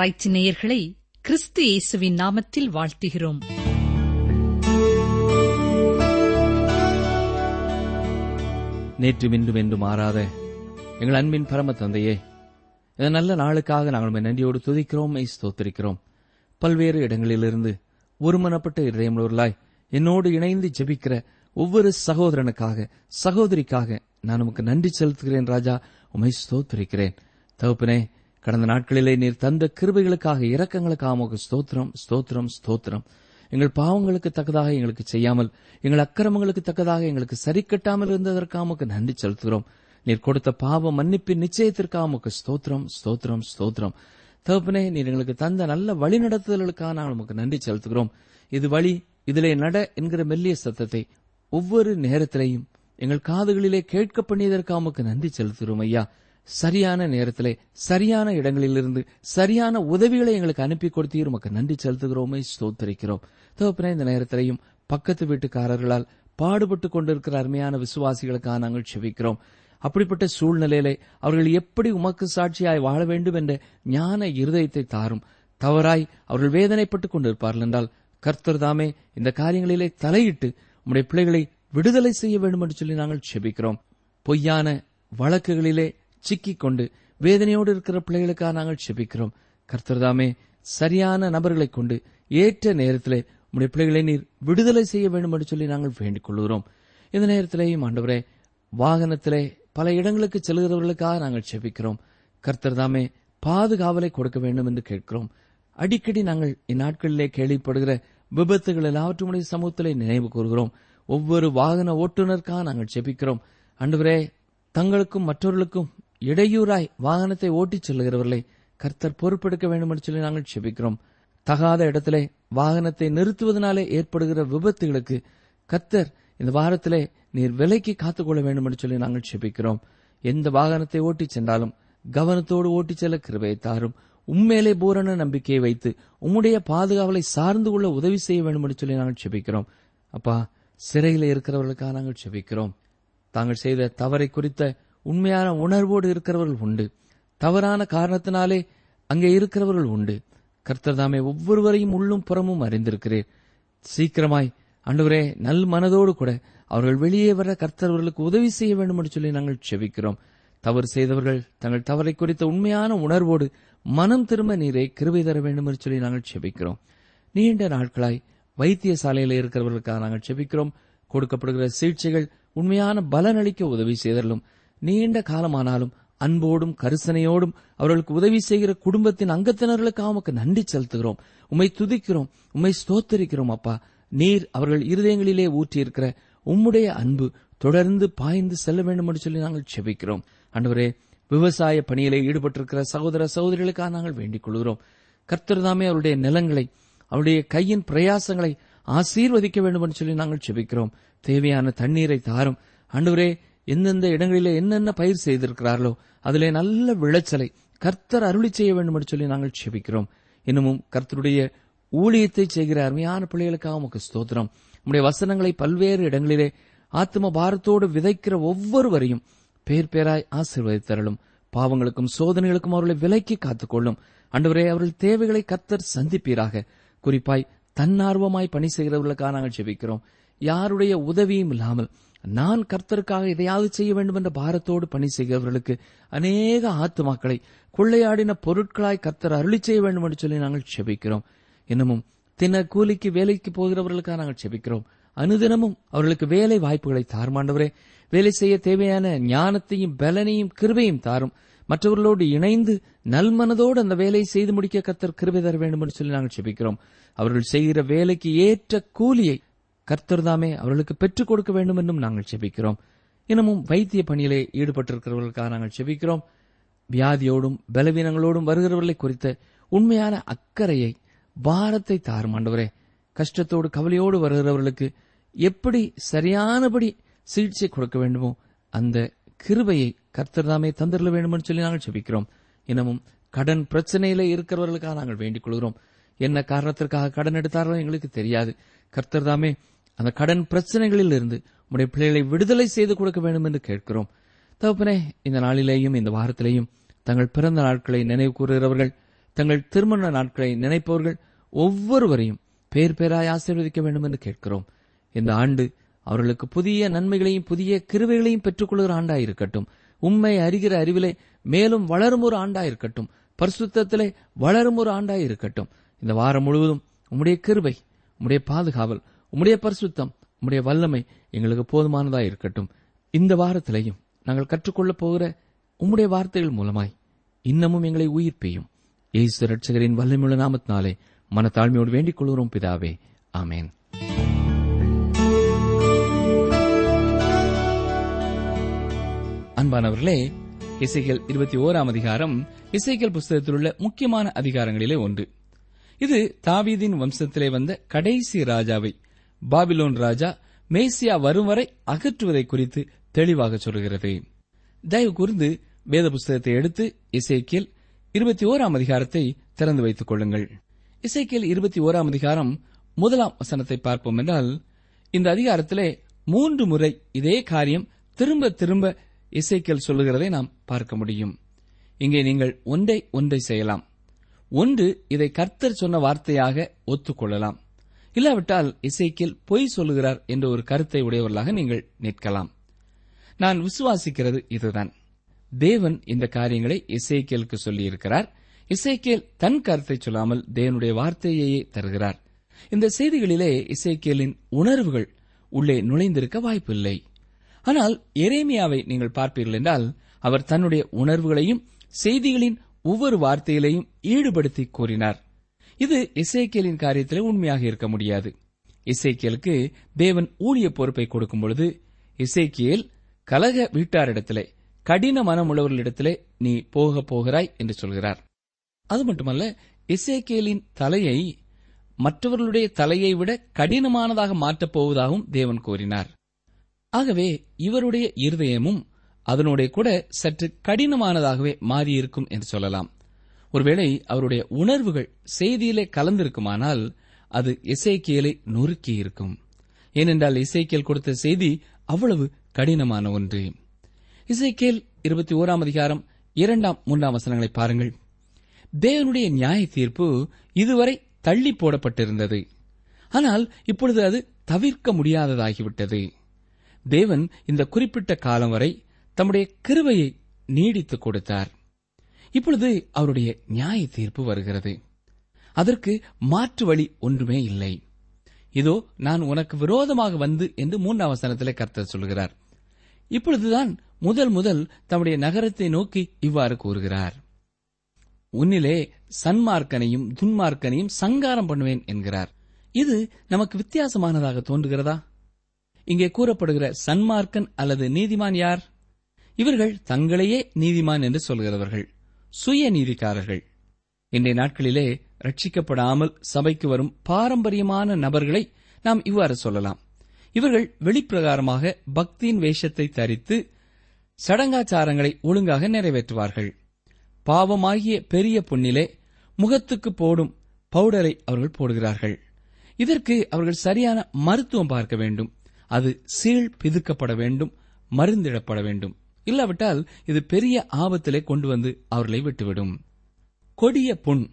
ஆராய்ச்சி நேயர்களை கிறிஸ்து இயேசுவின் நாமத்தில் வாழ்த்துகிறோம். நேற்று மீண்டும் என்று மாறாத எங்கள் அன்பின் பரம தந்தையே இந்த நல்ல நாளுக்காக நாங்கள் நன்றியோடு துதிக்கிறோம் ஸ்தோத்திருக்கிறோம். பல்வேறு இடங்களிலிருந்து ஒருமனப்பட்ட இதயமுள்ளவர்களாய் என்னோடு இணைந்து ஜெபிக்கிற ஒவ்வொரு சகோதரனுக்காக சகோதரிக்காக நான் உமக்கு நன்றி செலுத்துகிறேன் ராஜா. உமை ஸ்தோத்திருக்கிறேன். தகுப்பினே கடந்த நாட்களிலே நீர் தந்த கிருபைகளுக்காக இரக்கங்களுக்காக உமக்கு ஸ்தோத்திரம் ஸ்தோத்திரம் ஸ்தோத்திரம். எங்கள் பாவங்களுக்கு தக்கதாக எங்களுக்கு செய்யாமல் எங்கள் அக்கிரமங்களுக்கு தக்கதாக எங்களுக்கு சரி கட்டாமல் இருந்ததற்காக உமக்கு நன்றி செலுத்துகிறோம். நீர் கொடுத்த பாவ மன்னிப்பின் நிச்சயத்திற்காக உமக்கு ஸ்தோத்திரம் ஸ்தோத்திரம் ஸ்தோத்திரம். தகப்பனே நீர் எங்களுக்கு தந்த நல்ல வழிநடத்துதல்களுக்காக நாங்கள் உமக்கு நன்றி செலுத்துகிறோம். இது வழி இதிலே நட என்கிற மெல்லிய சத்தத்தை ஒவ்வொரு நேரத்திலேயும் எங்கள் காதுகளிலே கேட்க பண்ணியதற்காக உமக்கு நன்றி செலுத்துகிறோம் ஐயா. சரியான நேரத்திலே சரியான இடங்களிலிருந்து சரியான உதவிகளை எங்களுக்கு அனுப்பி கொடுத்தீர். உமக்கு நன்றி செலுத்துகிறோமே ஸ்தோத்தரிக்கிறோம். தகப்பனே இந்த நேரத்திலையும் பக்கத்து வீட்டுக்காரர்களால் பாடுபட்டு கொண்டிருக்கிற அருமையான விசுவாசிகளுக்காக நாங்கள் செவிக்கிறோம் அப்படிப்பட்ட சூழ்நிலையிலே அவர்கள் எப்படி உமக்கு சாட்சியாய் வாழ வேண்டும் என்ற ஞான இருதயத்தை தாரும். தவறாய் அவர்கள் வேதனைப்பட்டுக் கொண்டிருப்பார்கள் என்றால் கர்த்தர் தாமே இந்த காரியங்களிலே தலையிட்டு உம்முடைய பிள்ளைகளை விடுதலை செய்ய வேண்டும் என்று சொல்லி நாங்கள் செபிக்கிறோம். பொய்யான வழக்குகளிலே சிக்கிக் கொண்டு வேதனையோடு இருக்கிற பிள்ளைகளுக்காக நாங்கள் செபிக்கிறோம் கர்த்தர்தாமே சரியான நபர்களை கொண்டு ஏற்ற நேரத்திலே உடைய பிள்ளைகளை நீர் விடுதலை செய்ய வேண்டும் என்று சொல்லி நாங்கள் வேண்டிக் கொள்கிறோம் இந்த நேரத்திலேயும் ஆண்டவரே வாகனத்திலே பல இடங்களுக்கு செல்கிறவர்களுக்காக நாங்கள் செபிக்கிறோம் கர்த்தர்தாமே பாதுகாவலை கொடுக்க வேண்டும் என்று கேட்கிறோம். அடிக்கடி நாங்கள் இந்நாட்களிலே கேள்விப்படுகிற விபத்துகள் எல்லாவற்றுடைய சமூகத்திலே நினைவு கூறுகிறோம். ஒவ்வொரு வாகன ஓட்டுநருக்காக நாங்கள் செபிக்கிறோம் அன்றுவரே தங்களுக்கும் மற்றவர்களுக்கும் இடையூறாய் வாகனத்தை ஓட்டிச் செல்லுகிறவர்களை கர்த்தர் பொறுப்பெடுக்க வேண்டும் என்று சொல்லி நாங்கள் செபிக்கிறோம். தகாத இடத்திலே வாகனத்தை நிறுத்துவதனாலே ஏற்படுகிற விபத்துகளுக்கு கர்த்தர் இந்த வாரத்திலே நீர் விலைக்கு காத்துக்கொள்ள வேண்டும் என்று சொல்லி நாங்கள் செபிக்கிறோம். எந்த வாகனத்தை ஓட்டிச் சென்றாலும் கவனத்தோடு ஓட்டிச் செல்ல கிருபையை தாரும். உண்மையிலே பூரண நம்பிக்கையை வைத்து உம்முடைய பாதுகாவலை சார்ந்து கொள்ள உதவி செய்ய வேண்டும் என்று சொல்லி நாங்கள் செபிக்கிறோம். அப்பா சிறையில் இருக்கிறவர்களுக்காக நாங்கள் செபிக்கிறோம். தாங்கள் செய்த தவறை குறித்த உண்மையான உணர்வோடு இருக்கிறவர்கள் உண்டு. தவறான காரணத்தினாலே அங்கே இருக்கிறவர்கள் உண்டு. கர்த்தர் தாமே ஒவ்வொருவரையும் உள்ளும் புறமும் அறிந்திருக்கிறேன் சீக்கிரமாய் அன்றுவரே நல் மனதோடு கூட அவர்கள் வெளியே வர கர்த்தர்வர்களுக்கு உதவி செய்ய வேண்டும் என்று சொல்லி நாங்கள் செபிக்கிறோம். தவறு செய்தவர்கள் தங்கள் தவறை குறித்த உண்மையான உணர்வோடு மனம் திரும்ப நீரை கிருவை தர வேண்டும் என்று சொல்லி நாங்கள் செபிக்கிறோம். நீண்ட நாட்களாய் வைத்திய சாலையில் இருக்கிறவர்களுக்காக நாங்கள் செபிக்கிறோம். கொடுக்கப்படுகிற சிகிச்சைகள் உண்மையான பலனளிக்க உதவி செய்தலும் நீண்ட காலமானாலும் அன்போடும் கரிசனையோடும் அவர்களுக்கு உதவி செய்கிற குடும்பத்தின் அங்கத்தினர்களுக்காக உமக்கு நன்றி செலுத்துகிறோம். உம்மை துதிக்கிறோம். உம்மை ஸ்தோத்தரிக்கிறோம் அப்பா. நீர் அவர்கள் இருதயங்களிலே ஊற்றியிருக்கிற உம்முடைய அன்பு தொடர்ந்து பாய்ந்து செல்ல வேண்டும் என்று சொல்லி நாங்கள் செபிக்கிறோம். அன்றுவரே விவசாய பணியிலே ஈடுபட்டிருக்கிற சகோதர சகோதரிகளுக்காக நாங்கள் வேண்டிக் கொள்கிறோம். கர்த்தர்தாமே அவருடைய நிலங்களை அவருடைய கையின் பிரயாசங்களை ஆசீர்வதிக்க வேண்டும் என்று சொல்லி நாங்கள் செபிக்கிறோம். தேவையான தண்ணீரை தாரும். அன்றுவரே எந்தெந்த இடங்களிலே என்னென்ன பயிர் செய்திருக்கிறார்களோ அதிலே நல்ல விளைச்சலை கர்த்தர் அருளி செய்ய வேண்டும் என்று சொல்லி நாங்கள் செபிக்கிறோம். இன்னமும் கர்த்தருடைய ஊழியத்தை செய்கிற அருமையான பிள்ளைகளுக்காக உமக்கு ஸ்தோத்திரம். நம்முடைய வசனங்களை பல்வேறு இடங்களிலே ஆத்ம பாரத்தோடு விதைக்கிற ஒவ்வொருவரையும் பேர் பேராய் ஆசீர்வதித்தரலும் பாவங்களுக்கும் சோதனைகளுக்கும் அவர்களை விலைக்கு காத்துக்கொள்ளும். அன்றுவரே அவர்கள் தேவைகளை கத்தர் சந்திப்பீராக. குறிப்பாய் தன்னார்வமாய் பணி செய்கிறவர்களுக்காக நாங்கள் ஜெபிக்கிறோம் யாருடைய உதவியும் இல்லாமல் நான் கர்த்தருக்காக எதையாவது செய்ய வேண்டும் என்ற பாரத்தோடு பணி செய்கிறவர்களுக்கு அநேக ஆத்துமாக்களை கொள்ளையாடின பொருட்களாய் கர்த்தர் அருளி செய்ய வேண்டும் என்று சொல்லி நாங்கள் செபிக்கிறோம். இன்னமும் தின கூலிக்கு வேலைக்கு போகிறவர்களுக்காக நாங்கள் செபிக்கிறோம். அனுதினமும் அவர்களுக்கு வேலை வாய்ப்புகளை தாருமாண்டவரே வேலை செய்ய தேவையான ஞானத்தையும் பலனையும் கிருபையும் தாரும். மற்றவர்களோடு இணைந்து நல்மனதோடு அந்த வேலையை செய்து முடிக்க கத்தர் கிருபை தர வேண்டும் என்று சொல்லி நாங்கள் செபிக்கிறோம். அவர்கள் செய்கிற வேலைக்கு ஏற்ற கூலியை கர்த்தர்தாமே அவர்களுக்கு பெற்றுக் கொடுக்க வேண்டும் என்றும் நாங்கள் செபிக்கிறோம். இன்னமும் வைத்திய பணியிலே ஈடுபட்டிருக்கிறவர்களுக்காக நாங்கள் செபிக்கிறோம். வியாதியோடும் பலவீனங்களோடும் வருகிறவர்களை குறித்த உண்மையான அக்கறையை பாரத்தை தாரும் ஆண்டவரே. கஷ்டத்தோடு கவலையோடு வருகிறவர்களுக்கு எப்படி சரியானபடி சிகிச்சை கொடுக்க வேண்டுமோ அந்த கிருபையை கர்த்தர்தாமே தந்திரல வேண்டும் சொல்லி நாங்கள் செபிக்கிறோம். இன்னமும் கடன் பிரச்சனையில இருக்கிறவர்களுக்காக நாங்கள் வேண்டிக் கொள்கிறோம். என்ன காரணத்திற்காக கடன் எடுத்தார்களோ எங்களுக்கு தெரியாது. கர்த்தர்தாமே அந்த கடன் பிரச்சனைகளில் இருந்து உடைய பிள்ளைகளை விடுதலை செய்து கொடுக்க வேண்டும் என்று கேட்கிறோம். தகப்பனே இந்த நாளிலேயும் இந்த வாரத்திலேயும் தங்கள் பிறந்த நாட்களை நினைவு கூறுகிறவர்கள் தங்கள் திருமண நாட்களை நினைப்பவர்கள் ஒவ்வொருவரையும் பேர் பேராய் ஆசீர்வதிக்க வேண்டும் என்று கேட்கிறோம். இந்த ஆண்டு அவர்களுக்கு புதிய நன்மைகளையும் புதிய கிருவைகளையும் பெற்றுக்கொள்கிற ஆண்டாயிருக்கட்டும். உண்மை அறிகிற அறிவிலே மேலும் வளரும் ஒரு ஆண்டாயிருக்கட்டும். பரிசுத்தத்திலே வளரும் ஒரு ஆண்டாயிருக்கட்டும். இந்த வாரம் முழுவதும் உம்முடைய கிருவை உம்முடைய பாதுகாவல் உம்முடைய பரிசுத்தம் உம்முடைய வல்லமை எங்களுக்கு போதுமானதா இருக்கட்டும். இந்த வாரத்திலையும் நாங்கள் கற்றுக்கொள்ளப் போகிற உம்முடைய வார்த்தைகள் மூலமாய் இன்னமும் எங்களை உயிர்ப்பையும். இயேசு ரட்சகரின் வல்லமையுள்ள நாமத்தினாலே மனத்தாழ்மையோடு வேண்டிக் கொள்கிறோம் பிதாவே. ஆமேன். அன்பானவர்களே இசைகள் இருபத்தி ஓராம் அதிகாரம் இசைகள் புஸ்தகத்தில் உள்ள முக்கியமான அதிகாரங்களிலே ஒன்று. இது தாவீதின் வம்சத்திலே வந்த கடைசி ராஜாவை பாபிலோன் ராஜா மேசியா வரும் வரை அகற்றுவதை குறித்து தெளிவாக சொல்கிறது தயவு கூர்ந்து வேத புஸ்தகத்தை எடுத்து இசைக்கியல் இருபத்தி ஓராம் அதிகாரத்தை திறந்து வைத்துக் கொள்ளுங்கள். இசைக்கியல் இருபத்தி ஓராம் அதிகாரம் முதலாம் வசனத்தை பார்ப்போம் என்றால் இந்த அதிகாரத்திலே மூன்று முறை இதே காரியம் திரும்ப திரும்ப இசைக்கியல் சொல்லுகிறதை நாம் பார்க்க முடியும். இங்கே நீங்கள் ஒன்றை ஒன்றை செய்யலாம். ஒன்று இதை கர்த்தர் சொன்ன வார்த்தையாக ஒத்துக்கொள்ளலாம். இல்லாவிட்டால் இசைக்கில் பொய் சொல்லுகிறார் என்ற ஒரு கருத்தை உடையவர்களாக நீங்கள் நிற்கலாம். நான் விசுவாசிக்கிறது இதுதான். தேவன் இந்த காரியங்களை இசைக்கியலுக்கு சொல்லியிருக்கிறார். இசைக்கியல் தன் கருத்தை சொல்லாமல் தேவனுடைய வார்த்தையையே தருகிறார். இந்த செய்திகளிலே இசைக்கியலின் உணர்வுகள் உள்ளே நுழைந்திருக்க வாய்ப்பில்லை. ஆனால் எரேமியாவை நீங்கள் பார்ப்பீர்கள் என்றால் அவர் தன்னுடைய உணர்வுகளையும் செய்திகளின் ஒவ்வொரு வார்த்தையிலையும் ஈடுபடுத்தி கூறினார். இது இசைக்கியலின் காரியத்திலே உண்மையாக இருக்க முடியாது. இசைக்கியலுக்கு தேவன் ஊழிய பொறுப்பை கொடுக்கும் பொழுது இசைக்கியல் கலக வீட்டாரிடத்திலே கடின மனமுள்ளவர்களிடத்திலே நீ போக போகிறாய் என்று சொல்கிறார். அது மட்டுமல்ல இசைக்கியலின் தலையை மற்றவர்களுடைய தலையை விட கடினமானதாக மாற்றப் போவதாகவும் தேவன் கூறினார். ஆகவே இவருடைய இருதயமும் அதனுடைய கூட சற்று கடினமானதாகவே மாறியிருக்கும் என்று சொல்லலாம். ஒருவேளை அவருடைய உணர்வுகள் செய்தியிலே கலந்திருக்குமானால் அது இசைக்கியலை நொறுக்கியிருக்கும். ஏனென்றால் இசைக்கியல் கொடுத்த செய்தி அவ்வளவு கடினமான ஒன்று. இசைக்கியல் இருபத்தி ஓராம் அதிகாரம் இரண்டாம் மூன்றாம் வசனங்களை பாருங்கள். தேவனுடைய நியாய தீர்ப்பு இதுவரை தள்ளி போடப்பட்டிருந்தது. ஆனால் இப்பொழுது அது தவிர்க்க முடியாததாகிவிட்டது. தேவன் இந்த குறிப்பிட்ட காலம் வரை தம்முடைய கிருவையை நீடித்துக் கொடுத்தார். இப்பொழுது அவருடைய நியாய தீர்ப்பு வருகிறது. அதற்கு மாற்று வழி ஒன்றுமே இல்லை. இதோ நான் உனக்கு விரோதமாக வந்து என்று மூன்றாம் வசனத்திலே கர்த்தர் சொல்கிறார். இப்பொழுதுதான் முதல் முதல் தம்முடைய நகரத்தை நோக்கி இவ்வாறு கூறுகிறார். உன்னிலே சன்மார்க்கனையும் துன்மார்க்கனையும் சங்காரம் பண்ணுவேன் என்கிறார். இது நமக்கு வித்தியாசமானதாக தோன்றுகிறதா? இங்கே கூறப்படுகிற சன்மார்க்கன் அல்லது நீதிமான் யார்? இவர்கள் தங்களையே நீதிமான் என்று சொல்கிறவர்கள். சுயநீதிக்காரர்கள். இன்றைய நாட்களிலே ரட்சிக்கப்படாமல் சபைக்கு வரும் பாரம்பரியமான நபர்களை நாம் இவ்வாறு சொல்லலாம். இவர்கள் வெளிப்பிரகாரமாக பக்தியின் வேஷத்தை தரித்து சடங்காச்சாரங்களை ஒழுங்காக நிறைவேற்றுவார்கள். பாவமாகிய பெரிய பொன்னிலே முகத்துக்கு போடும் பவுடரை அவர்கள் போடுகிறார்கள். இதற்கு அவர்கள் சரியான மருத்துவம் பார்க்க வேண்டும். அது சீழ் பிதுக்கப்பட வேண்டும் மருந்திடப்பட வேண்டும். இல்லாவிட்டால் இது பெரிய ஆபத்திலே கொண்டு வந்து அவர்களை விட்டுவிடும். கொடிய புண்.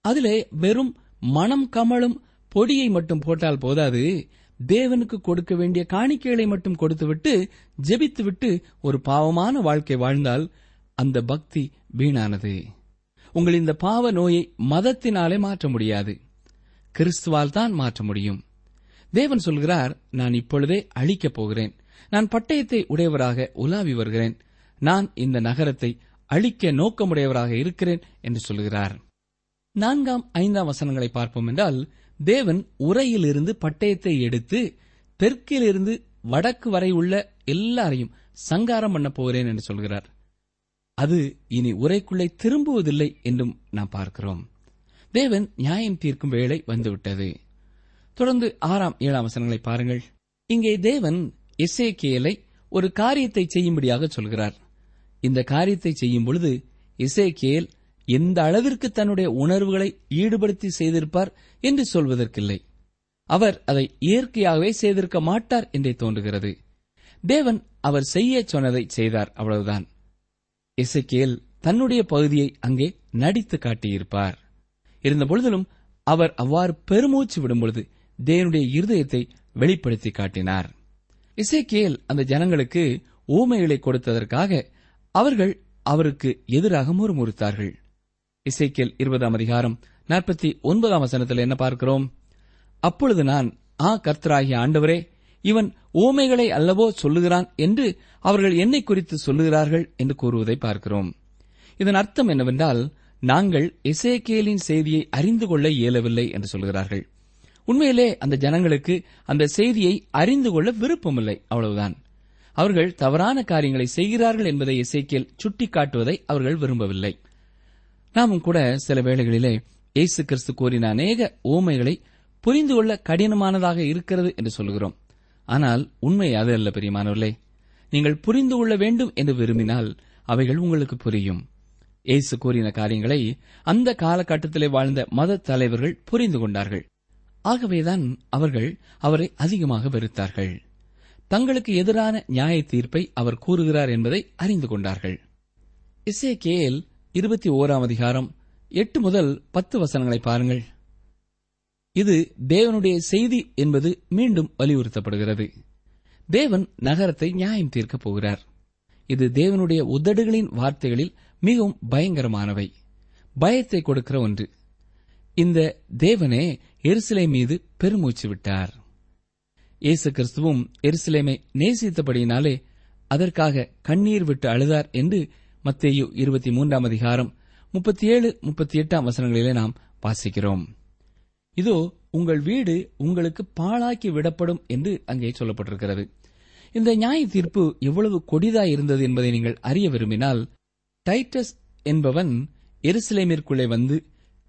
அதிலே வெறும் மனம் கமழும் பொடியை மட்டும் போட்டால் போதாது தேவனுக்கு கொடுக்க வேண்டிய காணிக்கைகளை மட்டும் கொடுத்துவிட்டு ஜெபித்துவிட்டு ஒரு பாவமான வாழ்க்கை வாழ்ந்தால் அந்த பக்தி வீணானது. உங்கள் இந்த பாவ நோயை மதத்தினாலே மாற்ற முடியாது. கிறிஸ்துவால் தான் மாற்ற முடியும். தேவன் சொல்கிறார் நான் இப்பொழுதே அழிக்கப் போகிறேன். நான் பட்டயத்தை உடையவராக உலாவி வருகிறேன். நான் இந்த நகரத்தை அழிக்க நோக்கமுடையவராக இருக்கிறேன் என்று சொல்கிறார். நான்காம் ஐந்தாம் வசனங்களை பார்ப்போம் என்றால் தேவன் உரையிலிருந்து பட்டயத்தை எடுத்து தெற்கிலிருந்து வடக்கு வரை உள்ள எல்லாரையும் சங்காரம் பண்ண போகிறேன் என்று சொல்கிறார். அது இனி உரைக்குள்ளே திரும்புவதில்லை என்றும் நாம் பார்க்கிறோம். தேவன் நியாயம் தீர்க்கும் வேலை வந்துவிட்டது. தொடர்ந்து ஆறாம் ஏழாம் வசனங்களை பாருங்கள். இங்கே தேவன் இசேக்கியலை ஒரு காரியத்தை செய்யும்படியாக சொல்கிறார். இந்த காரியத்தை செய்யும் பொழுது இசேக்கியல் எந்த அளவிற்கு தன்னுடைய உணர்வுகளை ஈடுபடுத்தி செய்திருப்பார் என்று சொல்வதற்கில்லை. அவர் அதை இயற்கையாகவே செய்திருக்க மாட்டார் என்றே தோன்றுகிறது. தேவன் அவர் செய்ய சொன்னதை செய்தார் அவ்வளவுதான். இசைக்கேல் தன்னுடைய பகுதியை அங்கே நடித்து காட்டியிருப்பார். இருந்த பொழுதிலும் அவர் அவ்வாறு பெருமூச்சு விடும்பொழுது தேவனுடைய இருதயத்தை வெளிப்படுத்தி காட்டினார். இசைக்கேல் அந்த ஜனங்களுக்கு ஊமைகளை கொடுத்ததற்காக அவர்கள் அவருக்கு எதிராக முறுமுறுத்தார்கள். இசைக்கேல் இருபதாம் அதிகாரம் நாற்பத்தி ஒன்பதாம் வசனத்தில் என்ன பார்க்கிறோம்? அப்பொழுது நான் ஆ கர்த்தராகிய ஆண்டவரே இவன் ஊமைகளை அல்லவோ சொல்லுகிறான் என்று அவர்கள் என்னை குறித்து சொல்லுகிறார்கள் என்று கூறுவதை பார்க்கிறோம். இதன் அர்த்தம் என்னவென்றால் நாங்கள் இசைக்கேலின் செய்தியை அறிந்து கொள்ள இயலவில்லை என்று சொல்கிறார்கள். உண்மையிலே அந்த ஜனங்களுக்கு அந்த செய்தியை அறிந்து கொள்ள விருப்பமில்லை. அவ்வளவுதான். அவர்கள் தவறான காரியங்களை செய்கிறார்கள் என்பதை இசைக்கியல் சுட்டிக்காட்டுவதை அவர்கள் விரும்பவில்லை. நாமும் கூட சில வேளைகளிலே இயேசு கிறிஸ்து கூறின அநேக ஓமைகளை புரிந்து கொள்ள கடினமானதாக இருக்கிறது என்று சொல்கிறோம் ஆனால் உண்மை அது அல்ல பெரியமானவர்களே. நீங்கள் புரிந்து கொள்ள வேண்டும் என்று விரும்பினால் அவைகள் உங்களுக்கு புரியும். இயேசு கூறின காரியங்களை அந்த காலகட்டத்திலே வாழ்ந்த மத தலைவர்கள் புரிந்து கொண்டார்கள். ஆகவேதான் அவர்கள் அவரை அதிகமாக வெறுத்தார்கள். தங்களுக்கு எதிரான நியாய தீர்ப்பை அவர் கூறுகிறார் என்பதை அறிந்து கொண்டார்கள். இசேக்கேல் இருபத்தி ஓராம் அதிகாரம் எட்டு முதல் பத்து வசனங்களை பாருங்கள். இது தேவனுடைய செய்தி என்பது மீண்டும் வலியுறுத்தப்படுகிறது. தேவன் நகரத்தை நியாயம் தீர்க்கப் போகிறார். இது தேவனுடைய உதடுகளின் வார்த்தைகளில் மிகவும் பயங்கரமானவை. பயத்தை கொடுக்கிற ஒன்று. இந்த தேவனே எருசலை மீது பெருமூச்சு விட்டார். இயேசு கிறிஸ்துவும் எருசலேமை நேசித்தபடியினாலே அதற்காக கண்ணீர் விட்டு அழுதார் என்று மத்தேயு இருபத்தி மூன்றாம் அதிகாரம் முப்பத்தி ஏழு முப்பத்தி எட்டாம் வசனங்களிலே நாம் வாசிக்கிறோம். இதோ உங்கள் வீடு உங்களுக்கு பாழாக்கி விடப்படும் என்று அங்கே சொல்லப்பட்டிருக்கிறது. இந்த நியாய தீர்ப்பு எவ்வளவு கொடிதாய் இருந்தது என்பதை நீங்கள் அறிய விரும்பினால் டைட்டஸ் என்பவன் எருசலேமிற்குள்ளே வந்து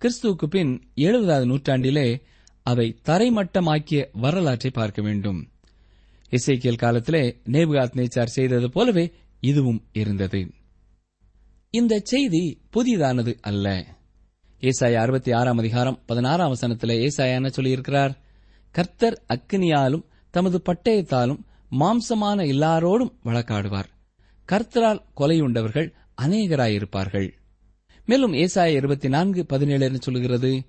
கிறிஸ்துவுக்கு பின் எழுபதாவது நூற்றாண்டிலே அவை தரைமட்டமாக்கிய வரலாற்றை பார்க்க வேண்டும். இசைக்கியல் காலத்திலே நேபுகாத் நேச்சார் செய்தது போலவே இதுவும் இருந்தது. இந்த செய்தி புதிதானது அல்ல. ஏசாய அறுபத்தி ஆறாம் அதிகாரம் பதினாறாம் வசனத்தில் ஏசாயா என்ன சொல்லியிருக்கிறார்? கர்த்தர் அக்கினியாலும் தமது பட்டயத்தாலும் மாம்சமான எல்லாரோடும் வழக்காடுவார். கர்த்தரால் கொலையுண்டவர்கள் அநேகராயிருப்பார்கள். மேலும் ஏசாய இருபத்தி நான்கு பதினேழு என்று சொல்கிறது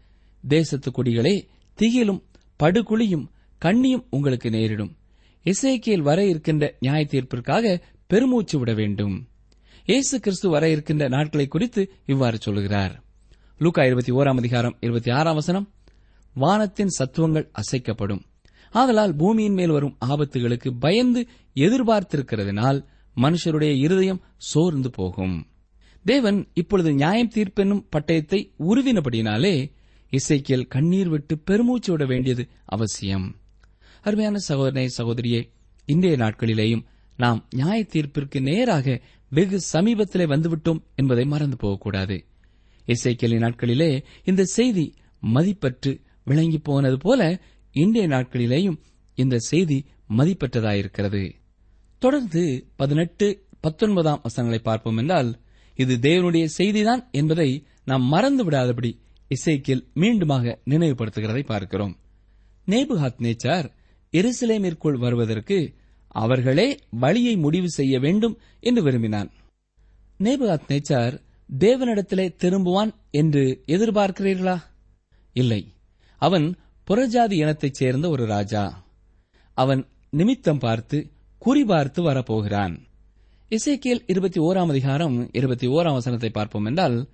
தேசத்து கொடிகளே திகிலும் படுகுழியும் கண்ணியும் உங்களுக்கு நேரிடும். இசைக்கியல் வர இருக்கின்ற நியாய தீர்ப்பிற்காக பெருமூச்சு விட வேண்டும். இயேசு கிறிஸ்து வர இருக்கின்ற நாட்களை குறித்து இவ்வாறு சொல்கிறார் லூக்கா இருபத்தி ஓராம் அதிகாரம் இருபத்தி ஆறாம் வசனம் வானத்தின் சத்துவங்கள் அசைக்கப்படும். ஆதலால் பூமியின் மேல் வரும் ஆபத்துகளுக்கு பயந்து எதிர்பார்த்திருக்கிறதுனால் மனுஷருடைய இருதயம் சோர்ந்து போகும். தேவன் இப்பொழுது நியாயம் தீர்ப்பென்னும் பட்டயத்தை உருவினபடினாலே இசைக்கியல் கண்ணீர் விட்டு பெருமூச்சு விட வேண்டியது அவசியம். அருமையான சகோதரனை சகோதரியே இன்றைய நாட்களிலேயும் நாம் நியாய தீர்ப்பிற்கு நேராக வெகு சமீபத்திலே வந்துவிட்டோம் என்பதை மறந்து போகக்கூடாது. இசைக்கியலின் நாட்களிலே இந்த செய்தி மதிப்பற்று விளங்கி போனது போல இன்றைய நாட்களிலேயும் இந்த செய்தி மதிப்பற்றதாயிருக்கிறது. தொடர்ந்து பதினெட்டு பத்தொன்பதாம் வசனங்களை பார்ப்போம் என்றால் இது தேவனுடைய செய்திதான் என்பதை நாம் மறந்து விடாதபடி இசைக்கில் மீண்டுமாக நினைவுபடுத்துகிறதை பார்க்கிறோம். நேபுஹாத் நேச்சார் எருசலேமிற்குள் வருவதற்கு அவர்களே வழியை முடிவு செய்ய வேண்டும் என்று விரும்பினான். நேபுஹாத் நேச்சார் தேவனிடத்திலே திரும்புவான் என்று எதிர்பார்க்கிறீர்களா? இல்லை. அவன் புறஜாதி இனத்தைச் சேர்ந்த ஒரு ராஜா. அவன் நிமித்தம் பார்த்து குறிபார்த்து வரப்போகிறான். இசைக்கியல் இருபத்தி ஓராம் அதிகாரம் இருபத்தி ஓராம் வசனத்தை பார்ப்போம் என்றால்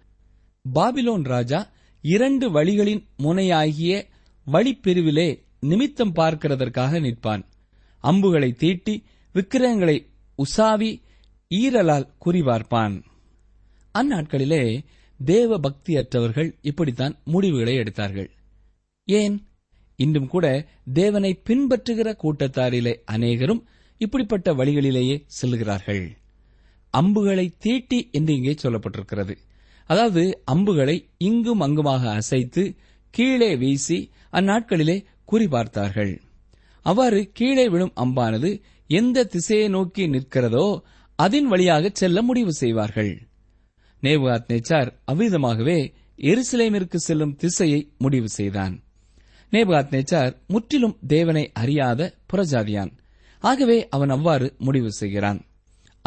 பாபிலோன் ராஜா இரண்டு வழிகளின் முனையாகிய வழிப்பிரிவிலே நிமித்தம் பார்க்கிறதற்காக நிற்பான். அம்புகளை தீட்டி விக்கிரகங்களை உசாவி ஈரலால் குறிபார்ப்பான் அந்நாட்களிலே தேவ பக்தியற்றவர்கள் இப்படித்தான் முடிவுகளை எடுத்தார்கள். ஏன்? இன்றும் கூட தேவனை பின்பற்றுகிற கூட்டத்தாரிலே அநேகரும் இப்படிப்பட்ட வழிகளிலேயே செல்கிறார்கள். அம்புகளை தீட்டி என்று இங்கே சொல்லப்பட்டிருக்கிறது. அதாவது அம்புகளை இங்கும் அங்குமாக அசைத்து கீழே வீசி அந்நாட்களிலே குறிபார்த்தார்கள் அவ்வாறு கீழே விழும் அம்பானது எந்த திசையை நோக்கி நிற்கிறதோ அதன் வழியாக செல்ல முடிவு செய்வார்கள். நேபுகாத் நேச்சார் அவ்விதமாகவே எருசலேமிற்கு செல்லும் திசையை முடிவு செய்தான். நேபுகாத் நேச்சார் முற்றிலும் தேவனை அறியாத புறஜாதியான். ஆகவே அவன் அவ்வாறு முடிவு செய்கிறான்.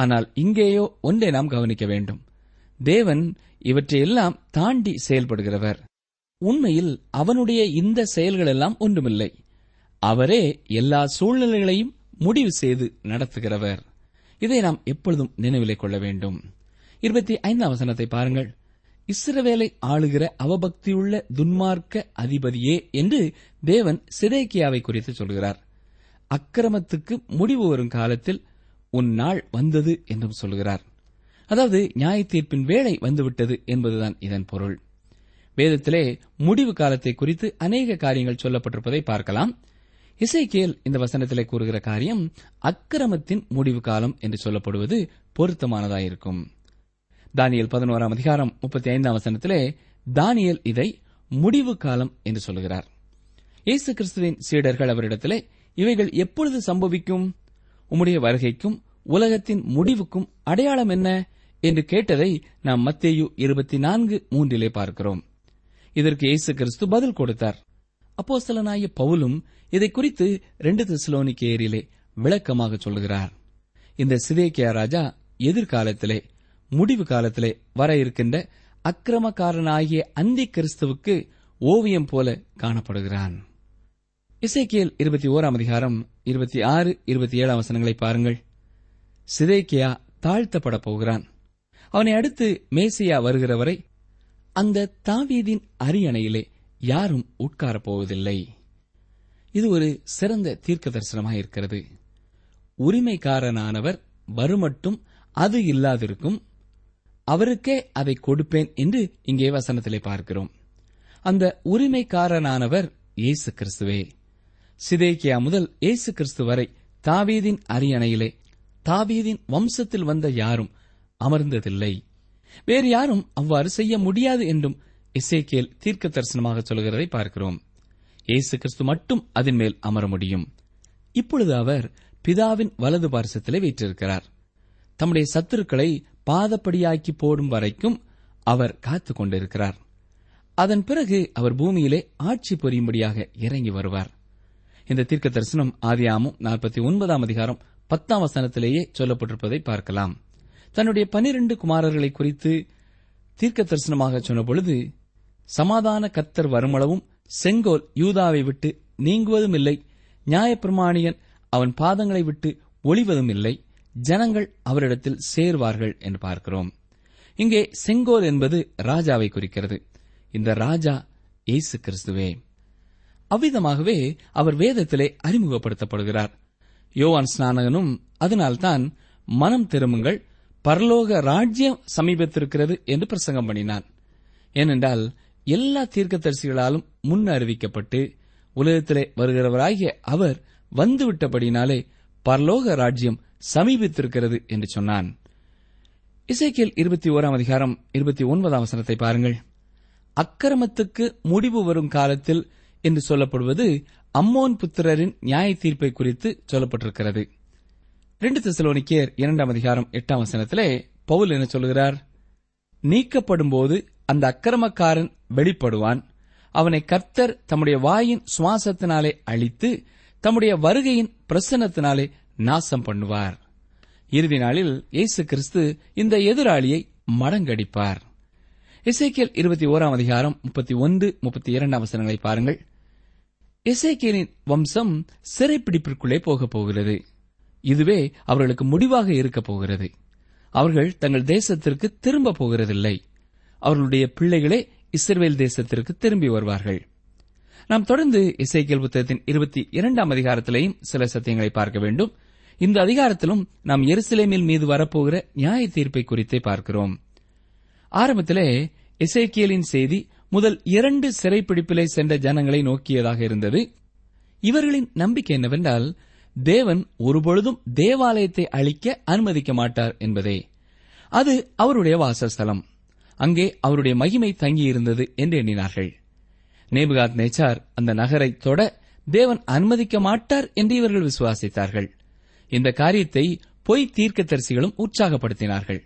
ஆனால் இங்கேயோ ஒன்றை நாம் கவனிக்க வேண்டும். தேவன் இவற்றையெல்லாம் தாண்டி செயல்படுகிறவர். உண்மையில் அவனுடைய இந்த செயல்களெல்லாம் ஒன்றுமில்லை. அவரே எல்லா சூழ்நிலைகளையும் முடிவு செய்து நடத்துகிறவர். இதை நாம் எப்பொழுதும் நினைவிலை கொள்ள வேண்டும். இருபத்தி ஐந்தாம் வசனத்தை பாருங்கள். இஸ்ரவேலை ஆளுகிற அவபக்தியுள்ள துன்மார்க்க அதிபதியே என்று தேவன் சிதேக்கியாவை குறித்து சொல்கிறார். அக்கிரமத்துக்கு முடிவு வரும் காலத்தில் உன் நாள் வந்தது என்றும் சொல்கிறார். அதாவது நியாய தீர்ப்பின் வேலை வந்துவிட்டது என்பதுதான் இதன் பொருள். வேதத்திலே முடிவு காலத்தை குறித்து அநேக காரியங்கள் சொல்லப்பட்டிருப்பதை பார்க்கலாம். இசைக்கேல் இந்த வசனத்திலே கூறுகிற காரியம் அக்கிரமத்தின் முடிவு காலம் என்று சொல்லப்படுவது பொருத்தமானதாயிருக்கும். தானியல் பதினோராம் அதிகாரம் முப்பத்தி ஐந்தாம் வசனத்திலே தானியல் இதை முடிவு காலம் என்று சொல்கிறார். இயேசு கிறிஸ்துவின் சீடர்கள் அவரிடத்திலே இவைகள் எப்பொழுது சம்பவிக்கும்? உம்முடைய வருகைக்கும் உலகத்தின் முடிவுக்கும் அடையாளம் என்ன என்று கேட்டதை நாம் மத்தேயு இருபத்தி நான்கு மூன்றிலே பார்க்கிறோம். இதற்கு இயேசு கிறிஸ்து பதில் கொடுத்தார். அப்போஸ்தலனாய பவுலும் இதை குறித்து ரெண்டு தெசலோனிக்கேரிலே விளக்கமாக சொல்கிறார் இந்த சிதேக்கியா ராஜா எதிர்காலத்திலே முடிவு காலத்திலே வர இருக்கின்ற அக்கிரமக்காரனாகிய அந்தி கிறிஸ்துவுக்கு ஓவியம் போல காணப்படுகிறான். இசைக்கியல் இருபத்தி ஓராம் அதிகாரம் இருபத்தி ஆறு இருபத்தி ஏழாம் வசனங்களை பாருங்கள். சிதைக்கியா தாழ்த்தப்பட போகிறான். அவனை அடுத்து மேசியா வருகிறவரை அந்த தாவீதின் அரியணையிலே யாரும் உட்காரப் போவதில்லை. இது ஒரு சிறந்த தீர்க்க தரிசனமாயிருக்கிறது உரிமைக்காரனானவர் வருமட்டும் அது இல்லாதிருக்கும். அவருக்கே அதை கொடுப்பேன் என்று இங்கே வசனத்திலே பார்க்கிறோம். அந்த உரிமைக்காரனானவர் இயேசு கிறிஸ்துவே. சிதேக்கியா முதல் இயேசு கிறிஸ்து வரை தாவீதின் அரியணையிலே தாவீதின் வம்சத்தில் வந்த யாரும் அமர்ந்ததில்லை. வேறு யாரும் அவ்வாறு செய்ய முடியாது என்றும் இசைக்கேல் தீர்க்க தரிசனமாக சொல்கிறதை பார்க்கிறோம். இயேசு கிறிஸ்து மட்டும் அதன் மேல் அமர முடியும். இப்பொழுது அவர் பிதாவின் வலது பார்சத்திலே வீற்றிருக்கிறார். தம்முடைய சத்துருக்களை பாதப்படியாக்கி போடும் வரைக்கும் அவர் காத்துக் கொண்டிருக்கிறார். அதன் பிறகு அவர் பூமியிலே ஆட்சி புரியும்படியாக இறங்கி வருவார். இந்த தீர்க்க தரிசனம் ஆதியாமும் நாற்பத்தி ஒன்பதாம் அதிகாரம் பத்தாம் வசனத்திலேயே சொல்லப்பட்டிருப்பதை பார்க்கலாம். தன்னுடைய பனிரெண்டு குமாரர்களை குறித்து தீர்க்க தரிசனமாக சொன்னபொழுது சமாதான கத்தர் வருமளவும் செங்கோல் யூதாவை விட்டு நீங்குவதும் இல்லை. நியாயப்பிரமாணியன் அவன் பாதங்களை விட்டு ஒளிவதும் இல்லை. ஜனங்கள் அவரிடத்தில் சேர்வார்கள் என்று பார்க்கிறோம். இங்கே செங்கோல் என்பது ராஜாவை குறிக்கிறது. இந்த ராஜா இயேசு கிறிஸ்துவே. அவ்விதமாகவே அவர் வேதத்திலே அறிமுகப்படுத்தப்படுகிறார். யோவான் ஸ்நானகனும் அதனால்தான் மனம் திரும்புங்கள் பரலோக ராஜ்யம் சமீபத்திருக்கிறது என்று பிரசங்கம் பண்ணினான். ஏனென்றால் எல்லா தீர்க்கதரிசிகளாலும் முன் அறிவிக்கப்பட்டு உலகத்திலே வருகிறவராகிய அவர் வந்துவிட்டபடினாலே பரலோக ராஜ்யம் சமீபித்திருக்கிறது என்று சொன்னான். இசைக்கியல் இருபத்தி ஓராம் அதிகாரம் இருபத்தி ஒன்பதாம் வசனத்தை பாருங்கள். அக்கிரமத்துக்கு முடிவு வரும் காலத்தில் என்று சொல்லப்படுவது அம்மோன் புத்திரரின் நியாய தீர்ப்பை குறித்து சொல்லப்பட்டிருக்கிறது. ரெண்டு திசலோனிக்கேர் இரண்டாம் அதிகாரம் எட்டாம் வசனத்திலே பவுல் என்ன சொல்கிறார் நீக்கப்படும்போது அந்த அக்கிரமக்காரன் வெளிப்படுவான். அவனை கர்த்தர் தம்முடைய வாயின் சுவாசத்தினாலே அழித்து தம்முடைய வருகையின் பிரசன்னத்தினாலே நாசம் பண்ணுவார். இறுதி நாளில் இயேசு கிறிஸ்து இந்த எதிராளியை மடங்கடிப்பார். இசைக்கியல் இருபத்தி ஓராம் அதிகாரம் முப்பத்தி ஒன்று முப்பத்தி இரண்டாம் வசனங்களை பாருங்கள். இசைக்கியலின் வம்சம் சிறைப்பிடிப்பிற்குள்ளே போகப் போகிறது. இதுவே அவர்களுக்கு முடிவாக இருக்கப் போகிறது. அவர்கள் தங்கள் தேசத்திற்கு திரும்ப போகிறதில்லை. அவர்களுடைய பிள்ளைகளே இஸ்ரேல் தேசத்திற்கு திரும்பி வருவார்கள். நாம் தொடர்ந்து இசைக்கியல் புத்தகத்தின் இருபத்தி இரண்டாம் அதிகாரத்திலேயும் சில சத்தியங்களை பார்க்க வேண்டும். இந்த அதிகாரத்திலும் நாம் எருசலேமில் மீது வரப்போகிற நியாய தீர்ப்பை குறித்தே பார்க்கிறோம். ஆரம்பத்திலே இசைக்கியலின் செய்தி முதல் இரண்டு சிறைப்பிடிப்பிலே சென்ற ஜனங்களை நோக்கியதாக இருந்தது. இவர்களின் நம்பிக்கை என்னவென்றால் தேவன் ஒருபொழுதும் தேவாலயத்தை அழிக்க அனுமதிக்க மாட்டார் என்பதே. அது அவருடைய வாசஸ்தலம். அங்கே அவருடைய மகிமை தங்கியிருந்தது என்று எண்ணினார்கள். நேபுகாத் நேச்சார் அந்த நகரை தொட தேவன் அனுமதிக்க மாட்டார் என்று இவர்கள் விசுவாசித்தார்கள். இந்த காரியத்தை பொய் தீர்க்கதரிசிகளும் உற்சாகப்படுத்தினார்கள்.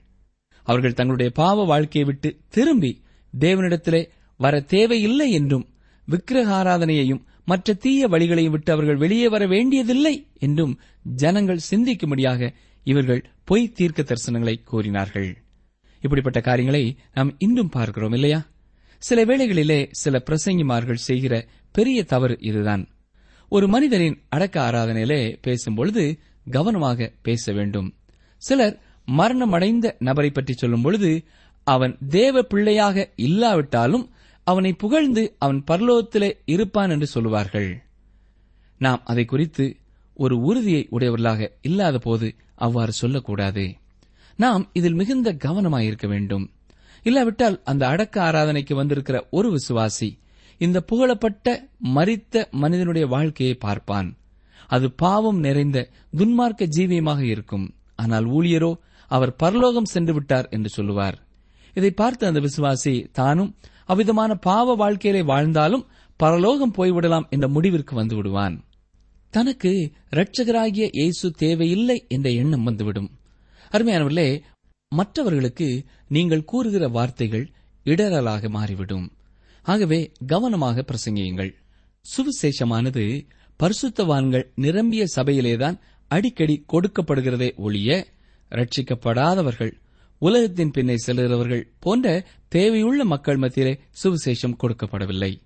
அவர்கள் தங்களுடைய பாவ வாழ்க்கையை விட்டு திரும்பி தேவனிடத்திலே வர தேவையில்லை என்றும் விக்கிரகாராதனையையும் மற்ற தீய வழிகளையும் விட்டு அவர்கள் வெளியே வர வேண்டியதில்லை என்றும் ஜனங்கள் சிந்திக்கும்படியாக இவர்கள் பொய் தீர்க்க தரிசனங்களை கூறினார்கள். இப்படிப்பட்ட காரியங்களை நாம் இன்றும் பார்க்கிறோம் இல்லையா? சில வேளைகளிலே சில பிரசங்கிமார்கள் செய்கிற பெரிய தவறு இதுதான். ஒரு மனிதரின் அடக்க ஆராதனையிலே பேசும்பொழுது கவனமாக பேச வேண்டும். சிலர் மரணமடைந்த நபரை பற்றி சொல்லும் பொழுது அவன் தேவ பிள்ளையாக இல்லாவிட்டாலும் அவனை புகழ்ந்து அவன் பரலோகத்திலே இருப்பான் என்று சொல்லுவார்கள். நாம் அதை குறித்து ஒரு உறுதியை உடையவர்களாக இல்லாத போது அவ்வாறு சொல்லக்கூடாது. நாம் இதில் மிகுந்த கவனமாயிருக்க வேண்டும். இல்லாவிட்டால் அந்த அடக்க ஆராதனைக்கு வந்திருக்கிற ஒரு விசுவாசி இந்த புகழப்பட்ட மறித்த மனிதனுடைய வாழ்க்கையை பார்ப்பான். அது பாவம் நிறைந்த துன்மார்க்க ஜீவியமாக இருக்கும். ஆனால் ஊழியரோ அவர் பரலோகம் சென்று விட்டார் என்று சொல்லுவார். இதை பார்த்த அந்த விசுவாசி தானும் அவ்விதமான பாவ வாழ்க்கையிலே வாழ்ந்தாலும் பரலோகம் போய்விடலாம் என்ற முடிவிற்கு வந்து விடுவான் தனக்கு இரட்சகராகிய இயேசு தேவையில்லை என்ற எண்ணம் வந்துவிடும். அருமையானவர்களே மற்றவர்களுக்கு நீங்கள் கூறுகிற வார்த்தைகள் இடரலாக மாறிவிடும். ஆகவே கவனமாக பிரசங்கியுங்கள். சுவிசேஷமானது பரிசுத்தவான்கள் நிரம்பிய சபையிலேதான் அடிக்கடி கொடுக்கப்படுகிறதே ஒழிய ரட்சிக்கப்படாதவர்கள் உலகத்தின் பின்னே செல்கிறவர்கள் போன்ற தேவையுள்ள மக்கள் மத்தியிலே சுவிசேஷம் கொடுக்கப்படவில்லை.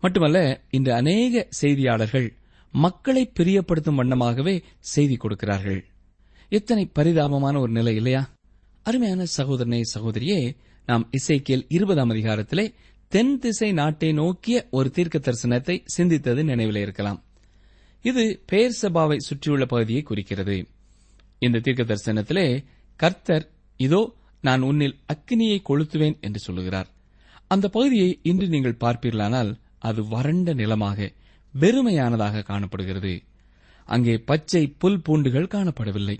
மட்டுமல்ல இன்று அநேக செய்தியாளர்கள் மக்களை பிரியப்படுத்தும் வண்ணமாகவே செய்தி கொடுக்கிறார்கள். எத்தனை பரிதாபமான ஒரு நிலை இல்லையா? அருமையான சகோதரனே சகோதரியே நாம் இசைக்கியல் இருபதாம் அதிகாரத்திலே தென் திசை நாட்டை நோக்கிய ஒரு தீர்க்க தரிசனத்தை சிந்தித்தது நினைவில் இருக்கலாம். இது பேர் சபாவை சுற்றியுள்ள பகுதியை குறிக்கிறது. இந்த தீர்க்க தரிசனத்திலே கர்த்தர் இதோ நான் உன்னில் அக்கினியை கொளுத்துவேன் என்று சொல்லுகிறார். அந்த பகுதியை இன்று நீங்கள் பார்ப்பீர்களானால் அது வறண்ட நிலமாக வெறுமையானதாக காணப்படுகிறது. அங்கே பச்சை புல் பூண்டுகள் காணப்படவில்லை.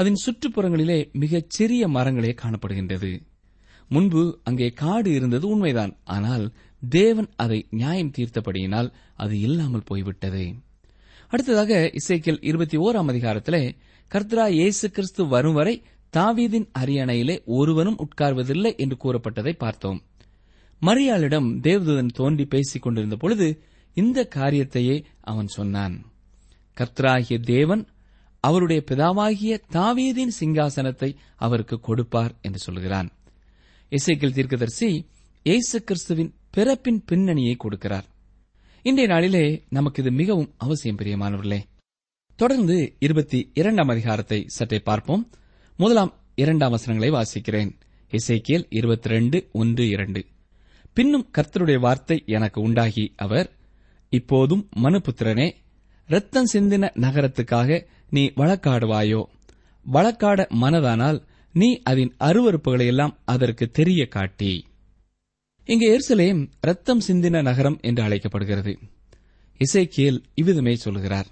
அதன் சுற்றுப்புறங்களிலே மிகச் சிறிய மரங்களே காணப்படுகின்றது. முன்பு அங்கே காடு இருந்தது உண்மைதான். ஆனால் தேவன் அதை நியாயம் தீர்த்தபடியினால் அது இல்லாமல் போய்விட்டது. அடுத்ததாக இசைக்கியல் இருபத்தி ஓராம் அதிகாரத்திலே கர்த்தரா இயேசு கிறிஸ்து வரும் வரை தாவீதின் அரியணையிலே ஒருவனும் உட்கார்வதில்லை என்று கூறப்பட்டதை பார்த்தோம். மரியாளிடம் தேவதூதன் தோன்றி பேசிக் கொண்டிருந்த பொழுது இந்த காரியத்தையே அவன் சொன்னான். கர்த்தராகிய தேவன் அவருடைய பிதாவாகிய தாவீதின் சிங்காசனத்தை அவருக்கு கொடுப்பார் என்று சொல்கிறான். இசைக்கில் தீர்க்கதரிசி இயேசு கிறிஸ்துவின் பிறப்பின் பின்னணியை கொடுக்கிறார். இன்றைய நாளிலே நமக்கு இது மிகவும் அவசியம் பிரியமானவர்களே. தொடர்ந்து இருபத்தி இரண்டாம் அதிகாரத்தை சற்றே பார்ப்போம். முதலாம் இரண்டாம் வசனங்களை வாசிக்கிறேன். இசைக்கியல் இருபத்தி ரெண்டு ஒன்று இரண்டு. பின்னும் கர்த்தருடைய வார்த்தை எனக்கு உண்டாகி அவர் இப்போதும் மனுபுத்திரனே இரத்தம் சிந்தின நகரத்துக்காக நீ வழக்காடுவாயோ? வழக்காட மனதானால் நீ அதன் அருவறுப்புகளை எல்லாம் அதற்கு தெரிய காட்டி. இங்கே எருசலேம் ரத்தம் சிந்தின நகரம் என்று அழைக்கப்படுகிறது. இசைக்கியல் இவ்விதமே சொல்கிறார்.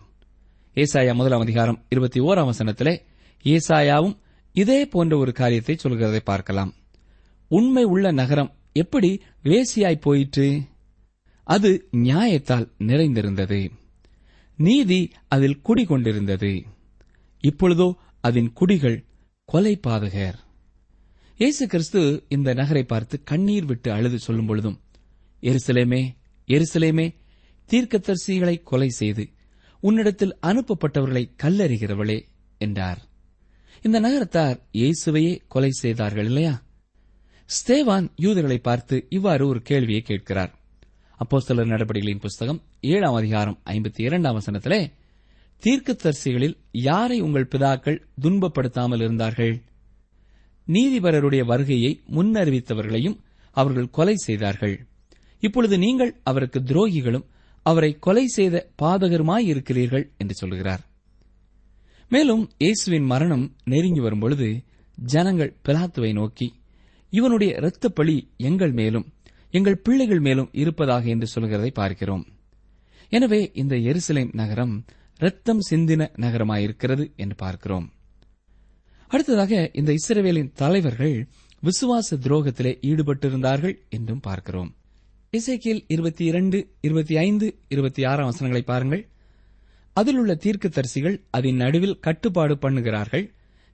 ஏசாயா முதலாம் அதிகாரம் இருபத்தி ஓராம் வசனத்திலே ஏசாயாவும் இதே போன்ற ஒரு காரியத்தை சொல்கிறதை பார்க்கலாம். உண்மை உள்ள நகரம் எப்படி வேசியாய் போயிற்று? அது நியாயத்தால் நிறைந்திருந்தது. நீதி அதில் குடிகொண்டிருந்தது. இப்பொழுதோ அதன் குடிகள் கொலை பாதகர். இயேசு கிறிஸ்து இந்த நகரை பார்த்து கண்ணீர் விட்டு அழுது சொல்லும் பொழுதும் எருசலேமே எருசலேமே தீர்க்கதரிசிகளை கொலை செய்து உன்னிடத்தில் அனுப்பப்பட்டவர்களை கல்லறிகிறவளே என்றார். இந்த நகரத்தார் இயேசுவையே கொலை செய்தார்கள் இல்லையா? ஸ்தேவான் யூதர்களை பார்த்து இவ்வாறு ஒரு கேள்வியை கேட்கிறார். அப்போஸ்தலர் நடவடிக்கைகளின் புஸ்தகம் ஏழாம் அதிகாரம் ஐம்பத்தி இரண்டாம் வசனத்திலே தீர்க்கதரிசிகளில் யாரை உங்கள் பிதாக்கள் துன்பப்படுத்தாமல் இருந்தார்கள்? நீதிபரருடைய வருகையை முன்னறிவித்தவர்களையும் அவர்கள் கொலை செய்தார்கள். இப்பொழுது நீங்கள் அவருக்கு துரோகிகளும் அவரை கொலை செய்த பாதகருமாய் இருக்கிறீர்கள் என்று சொல்கிறார். மேலும் இயேசுவின் மரணம் நெருங்கி வரும்பொழுது ஜனங்கள் பிலாத்துவை நோக்கி இவனுடைய இரத்தப்பழி எங்கள் மேலும் எங்கள் பிள்ளைகள் மேலும் இருப்பதாக என்று சொல்கிறதை பார்க்கிறோம். எனவே இந்த எருசலேம் நகரம் இரத்தம் சிந்தின நகரமாயிருக்கிறது என்று பார்க்கிறோம். அடுத்ததாக இந்த இஸ்ரவேலின் தலைவர்கள் விசுவாச துரோகத்திலே ஈடுபட்டிருந்தார்கள் என்றும் பார்க்கிறோம். இசைக்கியல் இருபத்தி இரண்டு இருபத்தி ஐந்து இருபத்தி ஆறாம் வசனங்களை பாருங்கள். அதிலுள்ள தீர்க்கதரிசிகள் அதன் நடுவில் கட்டுப்பாடு பண்ணுகிறார்கள்.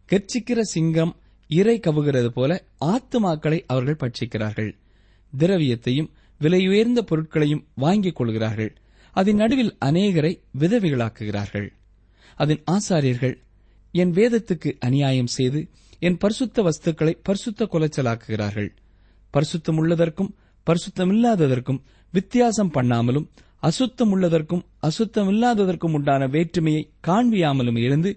கெர்ச்சிக்கிற சிங்கம் இறை கவுகிறது போல ஆத்துமாக்களை அவர்கள் பட்சிக்கிறார்கள். திரவியத்தையும் விலையுயர்ந்த பொருட்களையும் வாங்கிக் கொள்கிறார்கள். அதன் நடுவில் அநேகரை விதவைகளாக்குகிறார்கள். அதன் ஆசாரியர்கள் என் வேதத்துக்கு அநியாயம் செய்து என் பரிசுத்த வஸ்துக்களை பரிசுத்த குலைச்சலாக்குகிறார்கள். பரிசுத்தமுள்ளதற்கும் பரிசுத்தமில்லாததற்கும் வித்தியாசம் பண்ணாமலும் அசுத்தம் உள்ளதற்கும் அசுத்தமில்லாததற்கும் உண்டான வேற்றுமையை காண்பியாமலும் இருந்து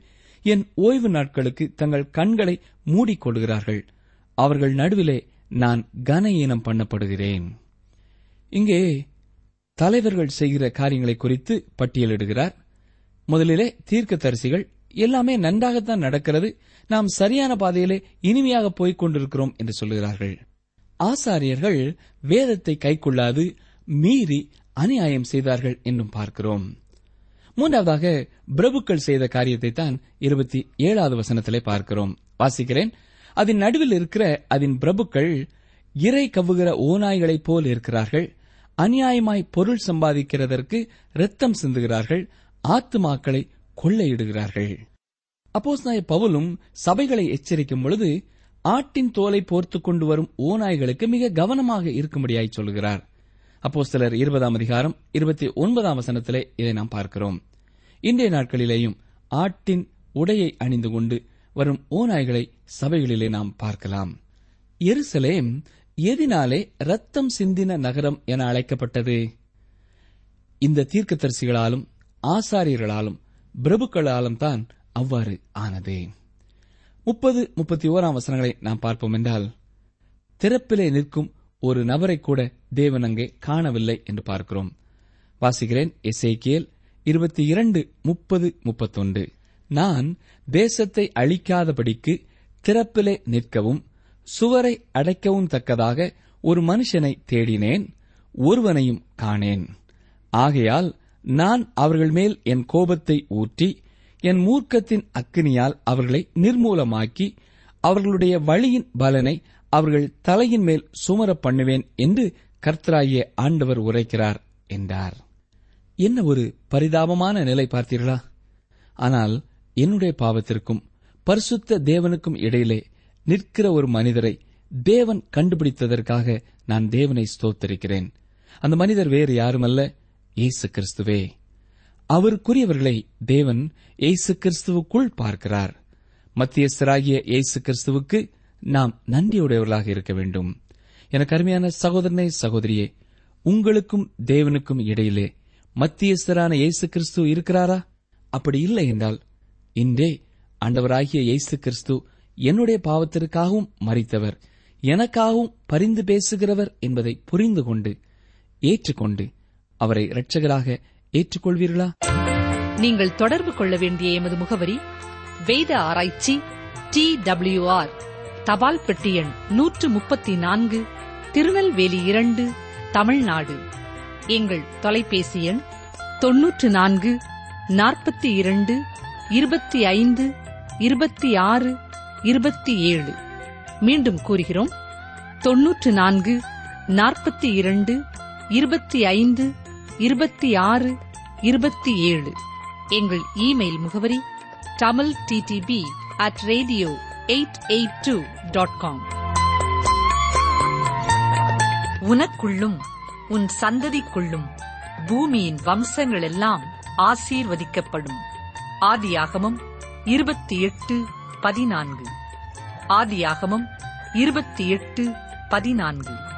என் ஓய்வு நாட்களுக்கு தங்கள் கண்களை மூடிக்கொள்கிறார்கள் அவர்கள் நடுவிலே நான் கன ஈனம் பண்ணப்படுகிறேன். இங்கே தலைவர்கள் செய்கிற காரியங்களை குறித்து பட்டியலிடுகிறார் முதலிலே தீர்க்க தரிசிகள் எல்லாமே நன்றாகத்தான் நடக்கிறது. நாம் சரியான பாதையிலே இனிமையாக போய்க் கொண்டிருக்கிறோம் என்று சொல்கிறார்கள் ஆசாரியர்கள் வேதத்தை கைக்கொள்ளாது மீறி அநியாயம் செய்தார்கள் என்றும் பார்க்கிறோம். மூன்றாவதாக பிரபுக்கள் செய்த காரியத்தை தான் இருபத்தி ஏழாவது வசனத்திலே பார்க்கிறோம். வாசிக்கிறேன். அதன் நடுவில் இருக்கிற அதன் பிரபுக்கள் இறை கவ்வுகிற ஓநாய்களைப் போல் இருக்கிறார்கள். அநியாயமாய் பொருள் சம்பாதிக்கிறதற்கு ரத்தம் சிந்துகிறார்கள். ஆத்துமாக்களை கொள்ளையிடுகிறார்கள். அப்போஸ்தலனாகிய பவுலும் சபைகளை எச்சரிக்கும் பொழுது ஆட்டின் தோலை போர்த்துக் கொண்டு வரும் ஓநாய்களுக்கு மிக கவனமாக இருக்கும்படியாய் சொல்கிறார். அப்போஸ்தலர் இருபதாம் அதிகாரம் இருபத்தி ஒன்பதாம் வசனத்திலே இதை நாம் பார்க்கிறோம். இன்றைய நாட்களிலேயும் ஆட்டின் உடையை அணிந்து கொண்டு வரும் ஓநாய்களை சபைகளிலே நாம் பார்க்கலாம். எருசலேம் எதினாலே ரத்தம் சிந்தின நகரம் என அழைக்கப்பட்டது. இந்த தீர்க்கதரிசிகளாலும் ஆசாரியர்களாலும் பிரபுக்களாலும் தான் அவ்வாறு ஆனது. முப்பது முப்பத்தி ஓராம் வசனங்களை நாம் பார்ப்போம் என்றால் திறப்பிலே நிற்கும் ஒரு நபரை கூட தேவன் அங்கே காணவில்லை என்று பார்க்கிறோம். வாசிக்கிறேன். எசேக்கியேல் இருபத்தி இரண்டு முப்பது முப்பத்தொன்று. நான் தேசத்தை அழிக்காதபடிக்கு திறப்பிலே நிற்கவும் சுவரை அடைக்கவும் தக்கதாக ஒரு மனுஷனை தேடினேன் ஒருவனையும் காணேன். ஆகையால் நான் அவர்கள் மேல் என் கோபத்தை ஊற்றி என் மூர்க்கத்தின் அக்கினியால் அவர்களை நிர்மூலமாக்கி அவர்களுடைய வழியின் பலனை அவர்கள் தலையின் மேல் சுமர பண்ணுவேன் என்று கர்த்தராகிய ஆண்டவர் உரைக்கிறார் என்றார். என்ன ஒரு பரிதாபமான நிலை பார்த்தீர்களா? ஆனால் என்னுடைய பாவத்திற்கும் பரிசுத்த தேவனுக்கும் இடையிலே நிற்கிற ஒரு மனிதரை தேவன் கண்டுபிடித்ததற்காக நான் தேவனை ஸ்தோத்தரிக்கிறேன். அந்த மனிதர் வேறு யாருமல்ல? இயேசு கிறிஸ்துவே. அவருக்குரியவர்களை தேவன் இயேசு கிறிஸ்துவுக்குள் பார்க்கிறார். மத்தியஸ்தராகிய இயேசு கிறிஸ்துவுக்கு நாம் நன்றியுடையவர்களாக இருக்க வேண்டும். எனக்கு அருமையான சகோதரனே சகோதரியே உங்களுக்கும் தேவனுக்கும் இடையிலே மத்தியஸ்தரான இயேசு கிறிஸ்து இருக்கிறாரா? அப்படி இல்லை என்றால் இன்றே ஆண்டவராகிய இயேசு கிறிஸ்து என்னுடைய பாவத்திற்காகவும் மறித்தவர் எனக்காகவும் பரிந்து பேசுகிறவர் என்பதை புரிந்து கொண்டு ஏற்றுக்கொண்டு அவரை இரட்சகராக ஏற்றுக்கொள்வீர்களா? நீங்கள் தொடர்பு கொள்ள வேண்டிய எமது முகவரி வேத ஆராய்ச்சி டி டபிள்யூ ஆர் தபால் பெட்டி எண் நூற்று முப்பத்தி நான்கு திருநெல்வேலி இரண்டு தமிழ்நாடு. எங்கள் தொலைபேசி எண் தொன்னூற்று நான்கு நாற்பத்தி இரண்டு இருபத்தி ஐந்து இருபத்தி ஆறு இருபத்தி ஏழு. மீண்டும் கூறுகிறோம். தொன்னூற்று நான்கு நாற்பத்தி இரண்டு இருபத்தி ஐந்து இருபத்தி ஆறு இருபத்தி ஏழு. எங்கள் இமெயில் முகவரி Tamil TTB at radio eight eight two dot com உனக்குள்ளும் உன் சந்ததிக்குள்ளும் பூமியின் வம்சங்களெல்லாம் ஆசீர்வதிக்கப்படும். ஆதியாகமம் இருபத்தி எட்டு பதினான்கு. ஆதியாகமம் இருபத்தி எட்டு பதினான்கு.